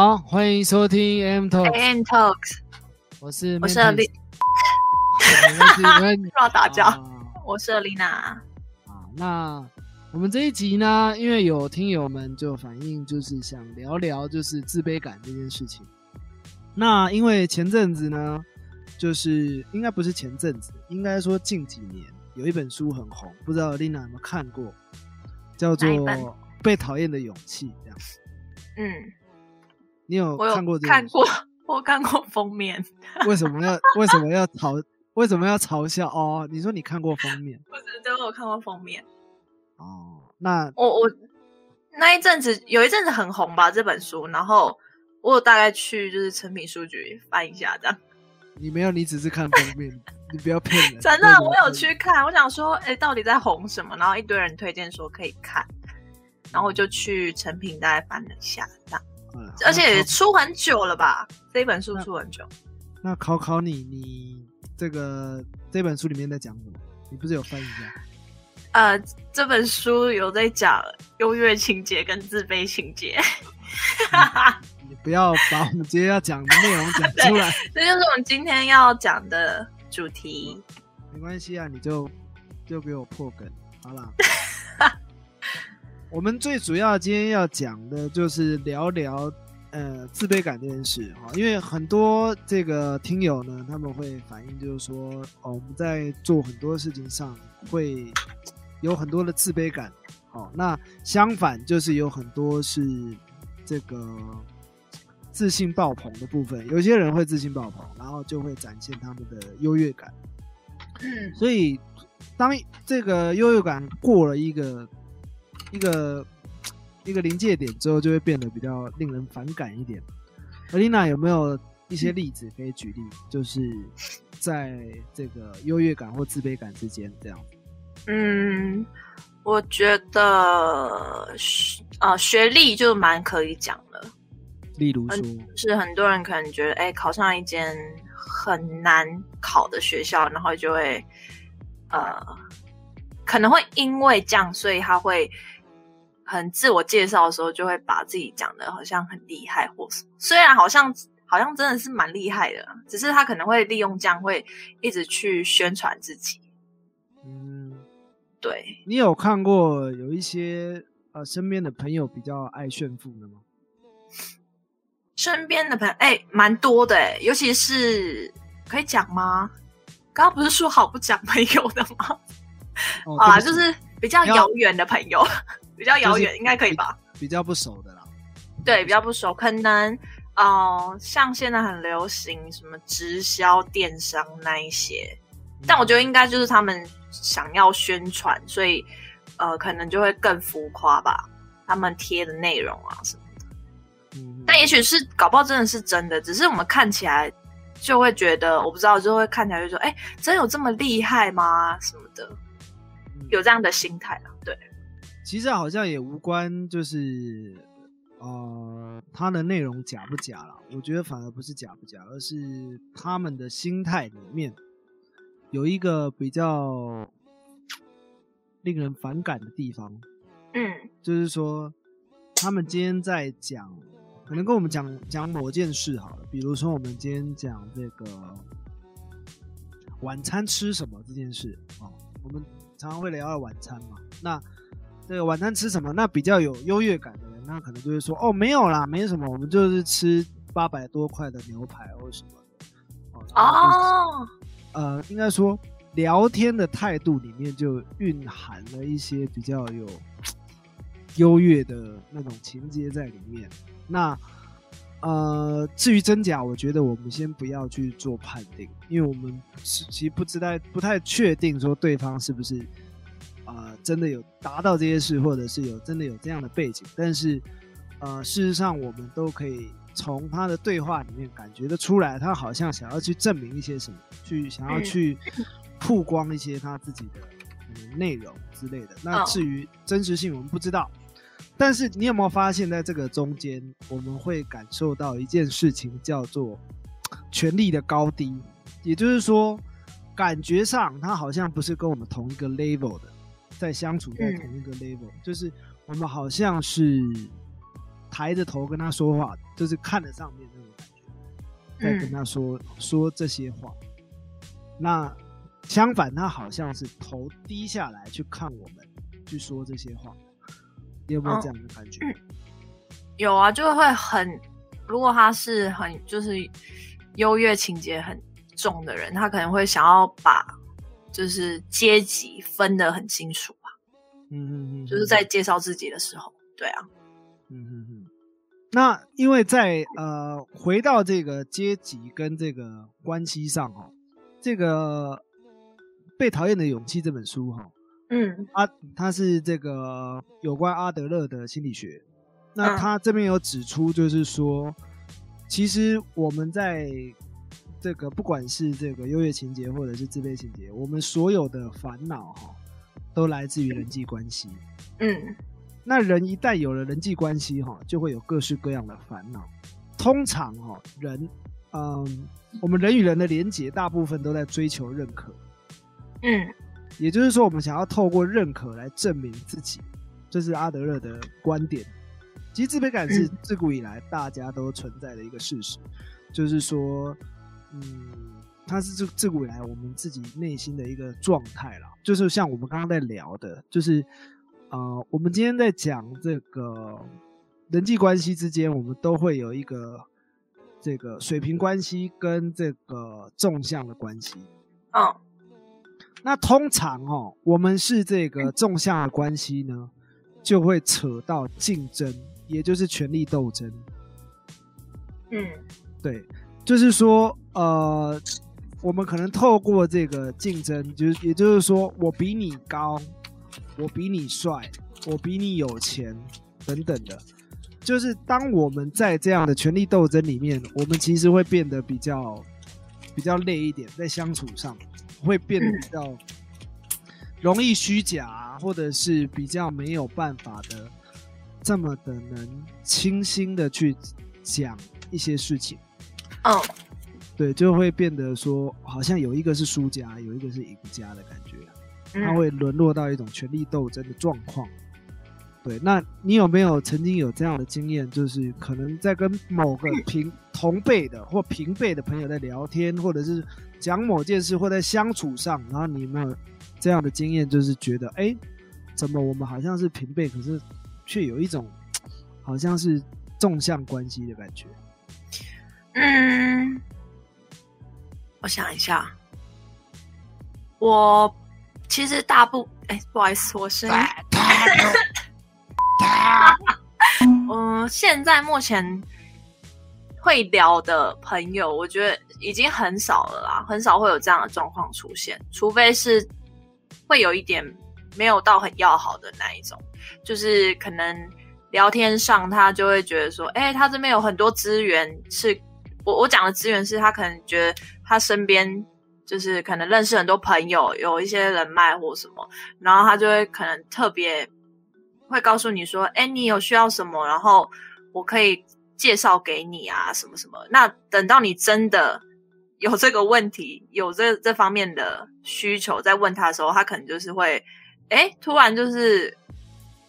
好，欢迎收听 M Talks，我是我是我是温乱 打架，啊。我是 Lina。啊，那我们这一集呢，因为有听友们就反映，就是想聊聊就是自卑感这件事情。那因为前阵子呢，就是应该不是前阵子，应该说近几年有一本书很红，不知道 Lina 有没有看过，叫做被讨厌的勇气》这样。嗯，你有我有看过这本书看过，我看过封面，为什么要为什么要嘲为什么要嘲笑哦？你说你看过封面不是，对，我有看过封面。哦？那我我那一阵子有一阵子很红吧这本书，然后我有大概去就是成品书局翻一下这样。你没有，你只是看封面，你不要骗人。真的我有去看，我想说，哎，到底在红什么？然后一堆人推荐说可以看，然后我就去成品大概翻了一下，这样，嗯而且出很久了吧？这一本书出很久。那考考你，你这个这本书里面在讲什么？你不是有翻一下？呃，这本书有在讲优越情节跟自卑情节，你不要把我们今天要讲的内容讲出来，这就是我们今天要讲的主题。没关系啊，你就就给我破梗好啦。我们最主要今天要讲的就是聊聊呃自卑感这件事哈，因为很多这个听友呢，他们会反映就是说，哦，我们在做很多事情上会有很多的自卑感，好，那相反就是有很多是这个自信爆棚的部分，有些人会自信爆棚，然后就会展现他们的优越感。嗯所以当这个优越感过了一个一个 一个临界点之后，就会变得比较令人反感一点。而丽娜有没有一些例子可以举例？就是在这个优越感或自卑感之间这样。嗯，我觉得学呃学历就蛮可以讲的，例如说，是很多人可能觉得，哎，考上一间很难考的学校，然后就会呃可能会因为这样，所以他会很自我介绍的时候，就会把自己讲的好像很厉害或是。虽然好像好像真的是蛮厉害的，只是他可能会利用这样，会一直去宣传自己。嗯，对，你有看过有一些呃身边的朋友比较爱炫富的吗？身边的朋友，哎，蛮多的哎，尤其是可以讲吗？刚刚不是说好不讲朋友的吗？哦，好啦，对不起就是比较遥远的朋友，比较遥远，就是应该可以吧？比较不熟的啦。对，比较不熟，可能哦、呃像现在很流行什么直销、电商那一些，但我觉得应该就是他们想要宣传，所以呃，可能就会更浮夸吧，他们贴的内容啊什么的。嗯，但也许是搞不好真的是真的，只是我们看起来就会觉得，我不知道，就会看起来就说，哎，真有这么厉害吗？什么的，嗯有这样的心态啊？对，其实好像也无关，就是呃，它的内容假不假啦。我觉得反而不是假不假，而是他们的心态里面有一个比较令人反感的地方，嗯就是说他们今天在讲，可能跟我们讲讲某件事好了，比如说我们今天讲这个晚餐吃什么这件事哦，我们常常会聊到晚餐嘛。那这个晚餐吃什么？那比较有优越感的人，那可能就会说哦，没有啦，没什么，我们就是吃八百多块的牛排或什么的。哦，呃，应该说聊天的态度里面就蕴含了一些比较有优越的那种情节在里面。那呃，至于真假，我觉得我们先不要去做判定，因为我们是其实不知道不太确定说对方是不是啊、呃真的有达到这些事，或者是有真的有这样的背景。但是呃，事实上我们都可以从他的对话里面感觉得出来，他好像想要去证明一些什么，去想要嗯去 曝光一些他自己的嗯内容之类的。那哦至于真实性，我们不知道。但是你有没有发现，在这个中间，我们会感受到一件事情，叫做权力的高低。也就是说，感觉上他好像不是跟我们同一个 level 的，在相处在嗯同一个 level，、就是我们好像是抬着头跟他说话，就是看着上面那种感觉，在跟他说、说这些话。那相反，他好像是头低下来去看我们，去说这些话。你有没有这样的感觉？有啊，就会很，如果他是很就是优越情节很重的人，他可能会想要把就是阶级分得很清楚吧。嗯嗯嗯，就是在介绍自己的时候，对啊，嗯嗯嗯。那因为在呃回到这个阶级跟这个关系上哦，这个《被讨厌的勇气》这本书哈，嗯啊，它是这个有关阿德勒的心理学。那嗯他这边有指出，就是说，其实我们在这个不管是这个优越情节或者是自卑情节，我们所有的烦恼哈，都来自于人际关系。嗯那人一旦有了人际关系哈，就会有各式各样的烦恼。通常哈，人，嗯，我们人与人的连结，大部分都在追求认可。嗯也就是说，我们想要透过认可来证明自己，这是阿德勒的观点。其实自卑感是嗯自古以来大家都存在的一个事实，就是说，嗯，它是自自古以来我们自己内心的一个状态啦。就是像我们刚刚在聊的，就是呃，我们今天在讲这个人际关系之间，我们都会有一个这个水平关系跟这个纵向的关系。嗯那通常哦，我们是这个纵向的关系呢，就会扯到竞争，也就是权力斗争。嗯对，就是说，呃，我们可能透过这个竞争，就是也就是说，我比你高，我比你帅，我比你有钱，等等的。就是当我们在这样的权力斗争里面，我们其实会变得比较比较累一点，在相处上会变得比较容易虚假，或者是比较没有办法的这么的能清新的去讲一些事情。嗯对，就会变得说，好像有一个是输家，有一个是赢家的感觉，它嗯，会沦落到一种权力斗争的状况。对，那你有没有曾经有这样的经验？就是可能在跟某个平同辈的或平辈的朋友在聊天，或者是讲某件事，或在相处上，然后你有没有这样的经验？就是觉得，哎，怎么我们好像是平辈，可是却有一种好像是纵向关系的感觉？嗯，我想一下，我其实大部哎，不好意思，我声音，嗯、现在目前会聊的朋友，我觉得已经很少了啦，很少会有这样的状况出现，除非是会有一点没有到很要好的那一种，就是可能聊天上他就会觉得说，哎、他这边有很多资源是，我我讲的资源是他可能觉得他身边就是可能认识很多朋友，有一些人脉或什么，然后他就会可能特别会告诉你说，哎、你有需要什么，然后我可以介绍给你啊，什么什么。那等到你真的有这个问题，有这这方面的需求，在问他的时候，他可能就是会，哎，突然就是，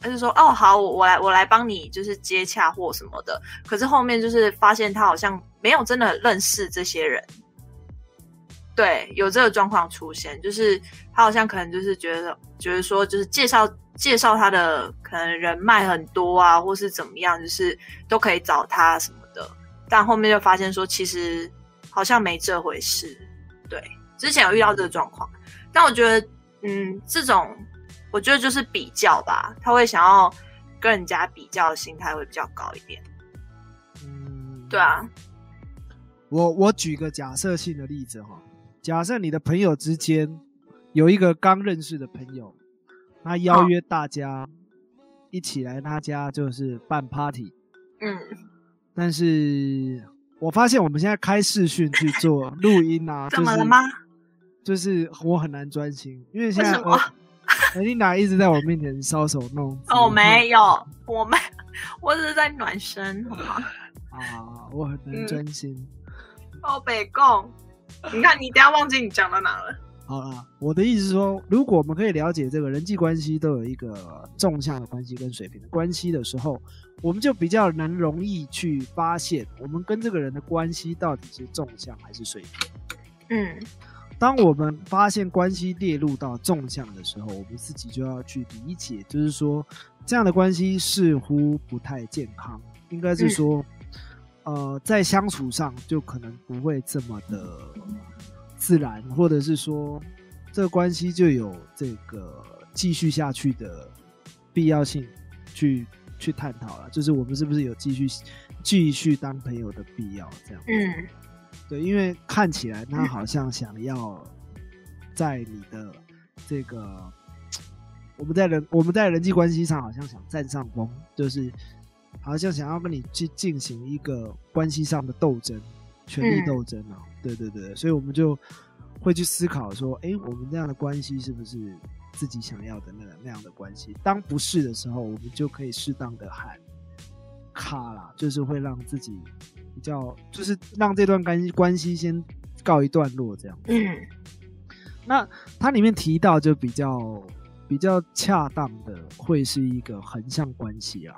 他就说，哦，好，我我来我来帮你，就是接洽或什么的。可是后面就是发现他好像没有真的认识这些人，对，有这个状况出现，就是他好像可能就是觉得觉得说，就是介绍介绍他的可能人脉很多啊，或是怎么样，就是都可以找他什么的。但后面就发现说，其实好像没这回事。对，之前有遇到这个状况，但我觉得，嗯，这种我觉得就是比较吧，他会想要跟人家比较的心态会比较高一点。嗯，对啊，我我举个假设性的例子哈，假设你的朋友之间有一个刚认识的朋友，他邀约大家一起来他家就是办 party，嗯，但是我发现我们现在开视讯去做 录音啊，怎么了吗？就是我很难专心，因为现在为什么我 Elina 一直在我面前搔首弄姿。哦，没有，我没，我只是在暖身，好吗？啊，我很专心。哦，北贡，你看，你等下忘记你讲到哪了。好了，我的意思是说，如果我们可以了解这个人际关系都有一个纵向的关系跟水平的关系的时候，我们就比较能容易去发现我们跟这个人的关系到底是纵向还是水平。嗯当我们发现关系列入到纵向的时候，我们自己就要去理解，就是说这样的关系似乎不太健康，应该是说，呃，在相处上就可能不会这么的自然，或者是说这个关系就有这个继续下去的必要性去去探讨了，就是我们是不是有继续继续当朋友的必要这样。嗯对，因为看起来他好像想要在你的这个我们在人我们在人际关系上好像想占上风，就是好像想要跟你去进行一个关系上的斗争，权力嗯斗争啊。对对对，所以我们就会去思考说，哎，我们这样的关系是不是自己想要的那个那样的关系？当不是的时候，我们就可以适当的喊卡啦，就是会让自己比较，就是让这段关系关系先告一段落这样。嗯那它里面提到就比较比较恰当的，会是一个横向关系啊，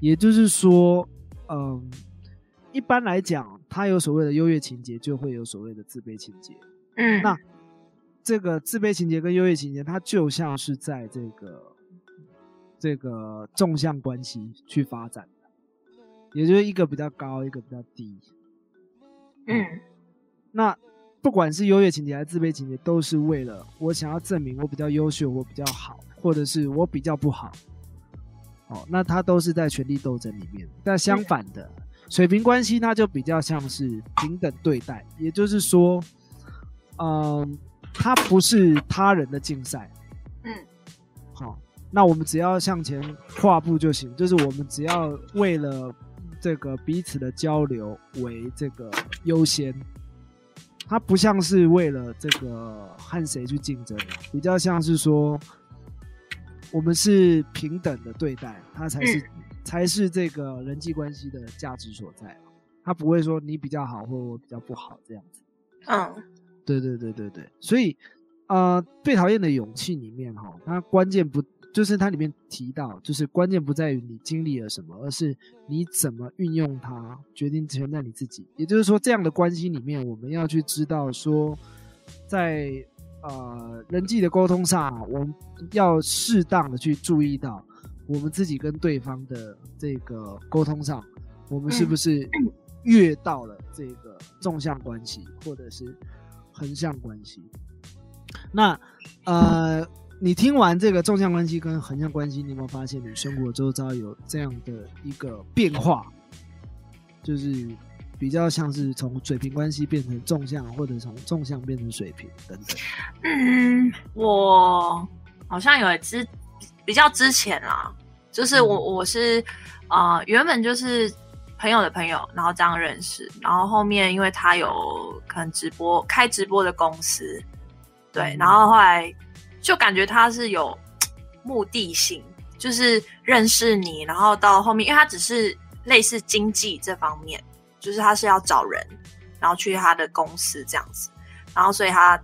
也就是说，嗯，一般来讲，他有所谓的优越情节，就会有所谓的自卑情节。嗯，那这个自卑情节跟优越情节，它就像是在这个这个纵向关系去发展的，也就是一个比较高，一个比较低。嗯那不管是优越情节还是自卑情节，都是为了我想要证明我比较优秀，我比较好，或者是我比较不好。哦，那它都是在权力斗争里面。但相反的，水平关系它就比较像是平等对待，也就是说，嗯，它不是他人的竞赛。嗯好，那我们只要向前跨步就行，就是我们只要为了这个彼此的交流为这个优先。它不像是为了这个和谁去竞争，比较像是说我们是平等的对待，它才是、才是这个人际关系的价值所在。它不会说你比较好或我比较不好这样子。嗯对对对对对，所以呃，被讨厌的勇气里面哈，它关键不就是它里面提到，就是关键不在于你经历了什么，而是你怎么运用它，决定权在你自己。也就是说，这样的关系里面，我们要去知道说，在呃人际的沟通上，我们要适当的去注意到我们自己跟对方的这个沟通上，我们是不是越到了这个纵向关系，或者是横向关系。那呃，你听完这个纵向关系跟横向关系，你有没有发现你生活周遭有这样的一个变化？就是比较像是从水平关系变成纵向，或者从纵向变成水平等等。嗯，我好像有之比较之前啦，就是我我是呃原本就是朋友的朋友，然后这样认识，然后后面因为他有可能直播开直播的公司，对，嗯然后后来就感觉他是有目的性，就是认识你，然后到后面，因为他只是类似经济这方面，就是他是要找人，然后去他的公司这样子，然后所以他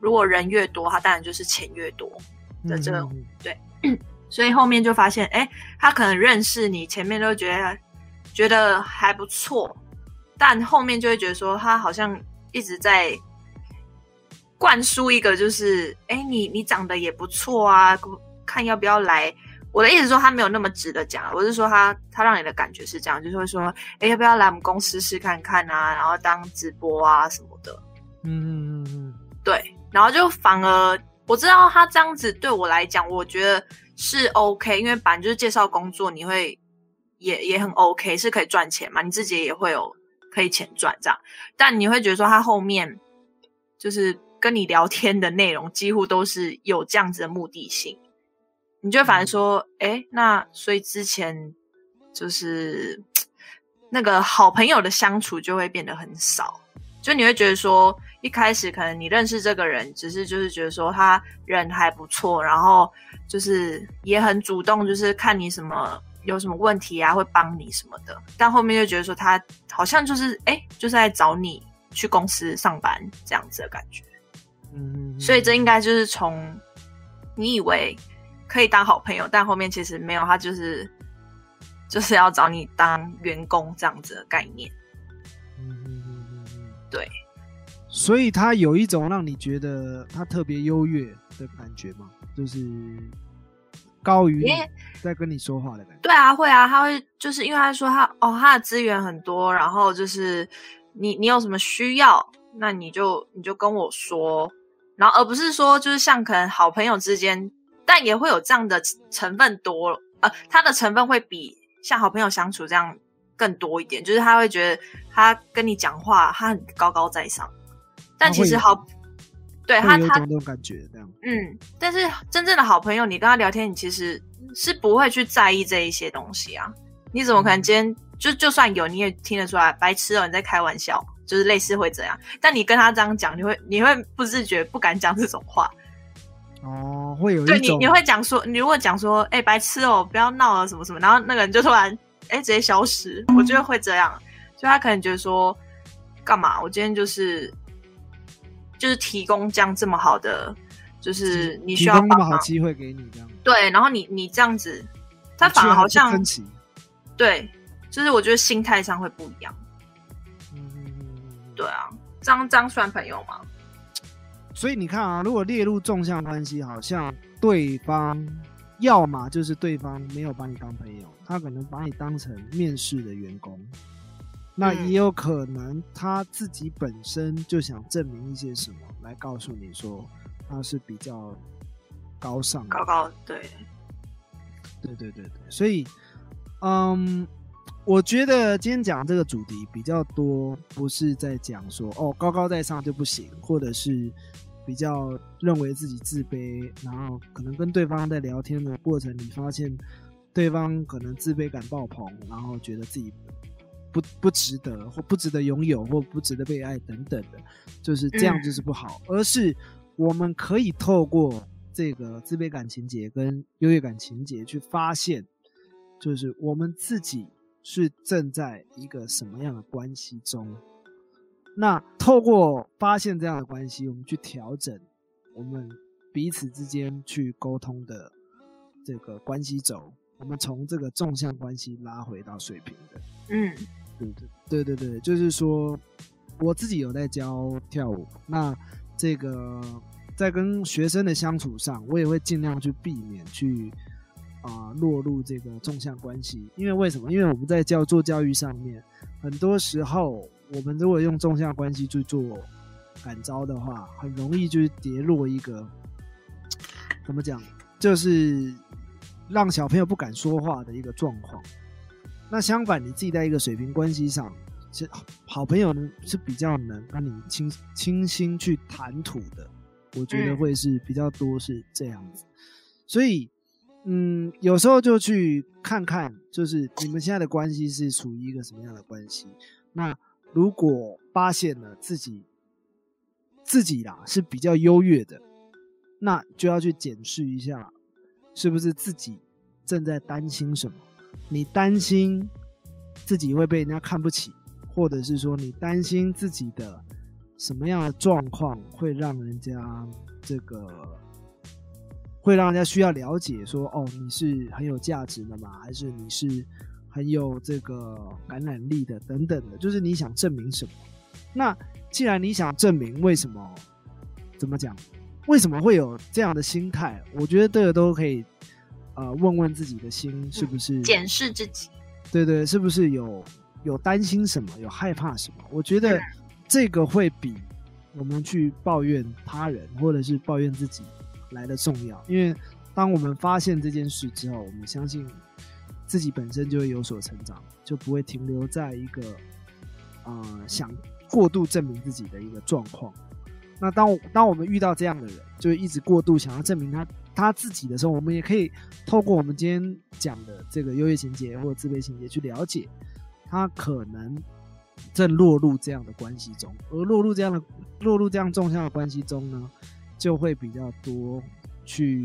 如果人越多，他当然就是钱越多，的这个嗯嗯 所以后面就发现，哎，他可能认识你，前面都觉得觉得还不错，但后面就会觉得说他好像一直在灌输一个，就是哎，你你长得也不错啊，看要不要来。我的意思是说他没有那么直的讲，我是说他他让你的感觉是这样，就是会说，哎，要不要来我们公司试看看啊，然后当直播啊什么的。嗯嗯嗯嗯对，然后就反而我知道他这样子对我来讲，我觉得是 OK，因为反正就是介绍工作，你会也也很 OK，是可以赚钱嘛，你自己也会有可以钱赚这样，但你会觉得说他后面就是跟你聊天的内容几乎都是有这样子的目的性，你就反而说，哎、那所以之前就是那个好朋友的相处就会变得很少。就你会觉得说，一开始可能你认识这个人，只是就是觉得说他人还不错，然后就是也很主动，就是看你什么有什么问题啊，会帮你什么的。但后面就觉得说他好像就是哎，就是在找你去公司上班这样子的感觉。嗯，所以这应该就是从你以为可以当好朋友，但后面其实没有，他就是就是要找你当员工这样子的概念。嗯嗯嗯嗯嗯，对，所以他有一种让你觉得他特别优越的感觉吗？就是高于在跟你说话的感觉。对啊，会啊，他会就是因为他说他哦，他的资源很多，然后就是你你有什么需要，那你就你就跟我说，然后而不是说就是像可能好朋友之间，但也会有这样的成分多，呃，他的成分会比像好朋友相处这样更多一点，就是他会觉得他跟你讲话，他很高高在上，但其实好，对他他那种感觉，这样。嗯，但是真正的好朋友，你跟他聊天，你其实是不会去在意这一些东西啊。你怎么可能今天就就算有，你也听得出来，白痴哦，你在开玩笑，就是类似会这样。但你跟他这样讲，你会你会不自觉不敢讲这种话。哦，会有对你一种你会讲说，你如果讲说，哎、白痴哦，不要闹了什么什么，然后那个人就突然哎、直接消失，我觉得会这样。就他可能觉得说，干嘛？我今天就是就是提供这样这么好的，就是你需要帮忙供那么好。机会给你这样。对，然后你你这样子，他反而好像。对，就是我觉得心态上会不一样。对啊，这样这样算朋友吗？所以你看啊，如果列入纵向关系，好像对方要么就是对方没有把你当朋友，他可能把你当成面试的员工，那嗯也有可能他自己本身就想证明一些什么，来告诉你说他是比较高尚的。高高对，对对对对，所以，嗯，我觉得今天讲这个主题比较多，不是在讲说哦高高在上就不行，或者是比较认为自己自卑，然后可能跟对方在聊天的过程里发现对方可能自卑感爆棚，然后觉得自己不 不值得，或不值得拥有，或不值得被爱等等的，就是这样就是不好，而是我们可以透过这个自卑感情节跟优越感情节去发现，就是我们自己是正在一个什么样的关系中。那透过发现这样的关系，我们去调整我们彼此之间去沟通的这个关系轴，我们从这个纵向关系拉回到水平的。嗯对对对对对，就是说我自己有在教跳舞，那这个在跟学生的相处上，我也会尽量去避免去啊、落入这个纵向关系，因为为什么？因为我们在教做教育上面，很多时候我们如果用纵向关系去做感召的话，很容易就是跌落一个怎么讲，就是让小朋友不敢说话的一个状况。那相反，你自己在一个水平关系上，其实好朋友呢是比较能跟你倾倾心去谈吐的，我觉得嗯会是比较多是这样子。所以，嗯，有时候就去看看，就是你们现在的关系是处于一个什么样的关系。那如果发现了自己自己啦是比较优越的，那就要去检视一下，是不是自己正在担心什么。你担心自己会被人家看不起，或者是说你担心自己的什么样的状况会让人家这个会让人家需要了解说哦你是很有价值的吗？还是你是很有这个感染力的等等的，就是你想证明什么？那既然你想证明，为什么怎么讲？为什么会有这样的心态？我觉得这个都可以，呃，问问自己的心是不是检视自己。对对，是不是有有担心什么，有害怕什么？我觉得嗯这个会比我们去抱怨他人或者是抱怨自己来的重要，因为当我们发现这件事之后，我们相信自己本身就会有所成长，就不会停留在一个呃想过度证明自己的一个状况。那当当我们遇到这样的人，就一直过度想要证明他他自己的时候，我们也可以透过我们今天讲的这个优越情节或者自卑情节去了解，他可能正落入这样的关系中，而落入这样的落入这样纵向的关系中呢，就会比较多去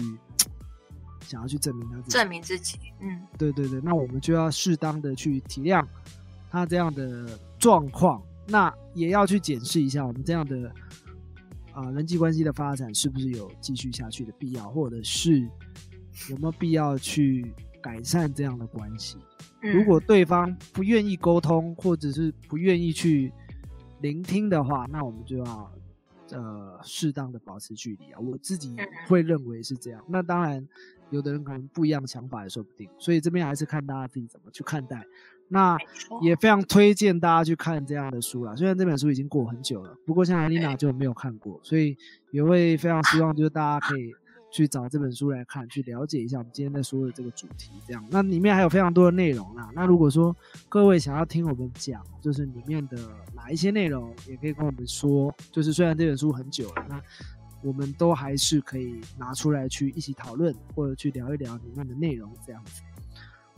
想要去证明他自己，证明自己，嗯。对对对，那我们就要适当的去体谅他这样的状况，那也要去检视一下我们这样的啊人际关系的发展是不是有继续下去的必要，或者是有没有必要去改善这样的关系？如果对方不愿意沟通，或者是不愿意去聆听的话，那我们就要呃适当的保持距离啊。我自己会认为是这样。那当然，有的人可能不一样的想法也说不定。所以这边还是看大家自己怎么去看待。那也非常推荐大家去看这样的书啦。虽然这本书已经过很久了，不过像安妮娜就没有看过，所以也会非常希望就是大家可以。去找这本书来看，去了解一下我们今天在说的这个主题。这样，那里面还有非常多的内容啦。那如果说各位想要听我们讲，就是里面的哪一些内容，也可以跟我们说。就是虽然这本书很久了，那我们都还是可以拿出来去一起讨论，或者去聊一聊里面的内容。这样子。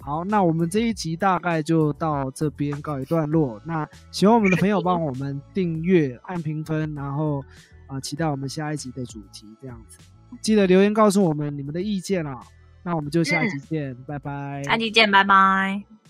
好，那我们这一集大概就到这边告一段落。那喜欢我们的朋友，帮我们订阅、按评分，然后啊，期待我们下一集的主题。这样子。记得留言告诉我们你们的意见啊，那我们就下期见，拜拜。下期见，拜拜。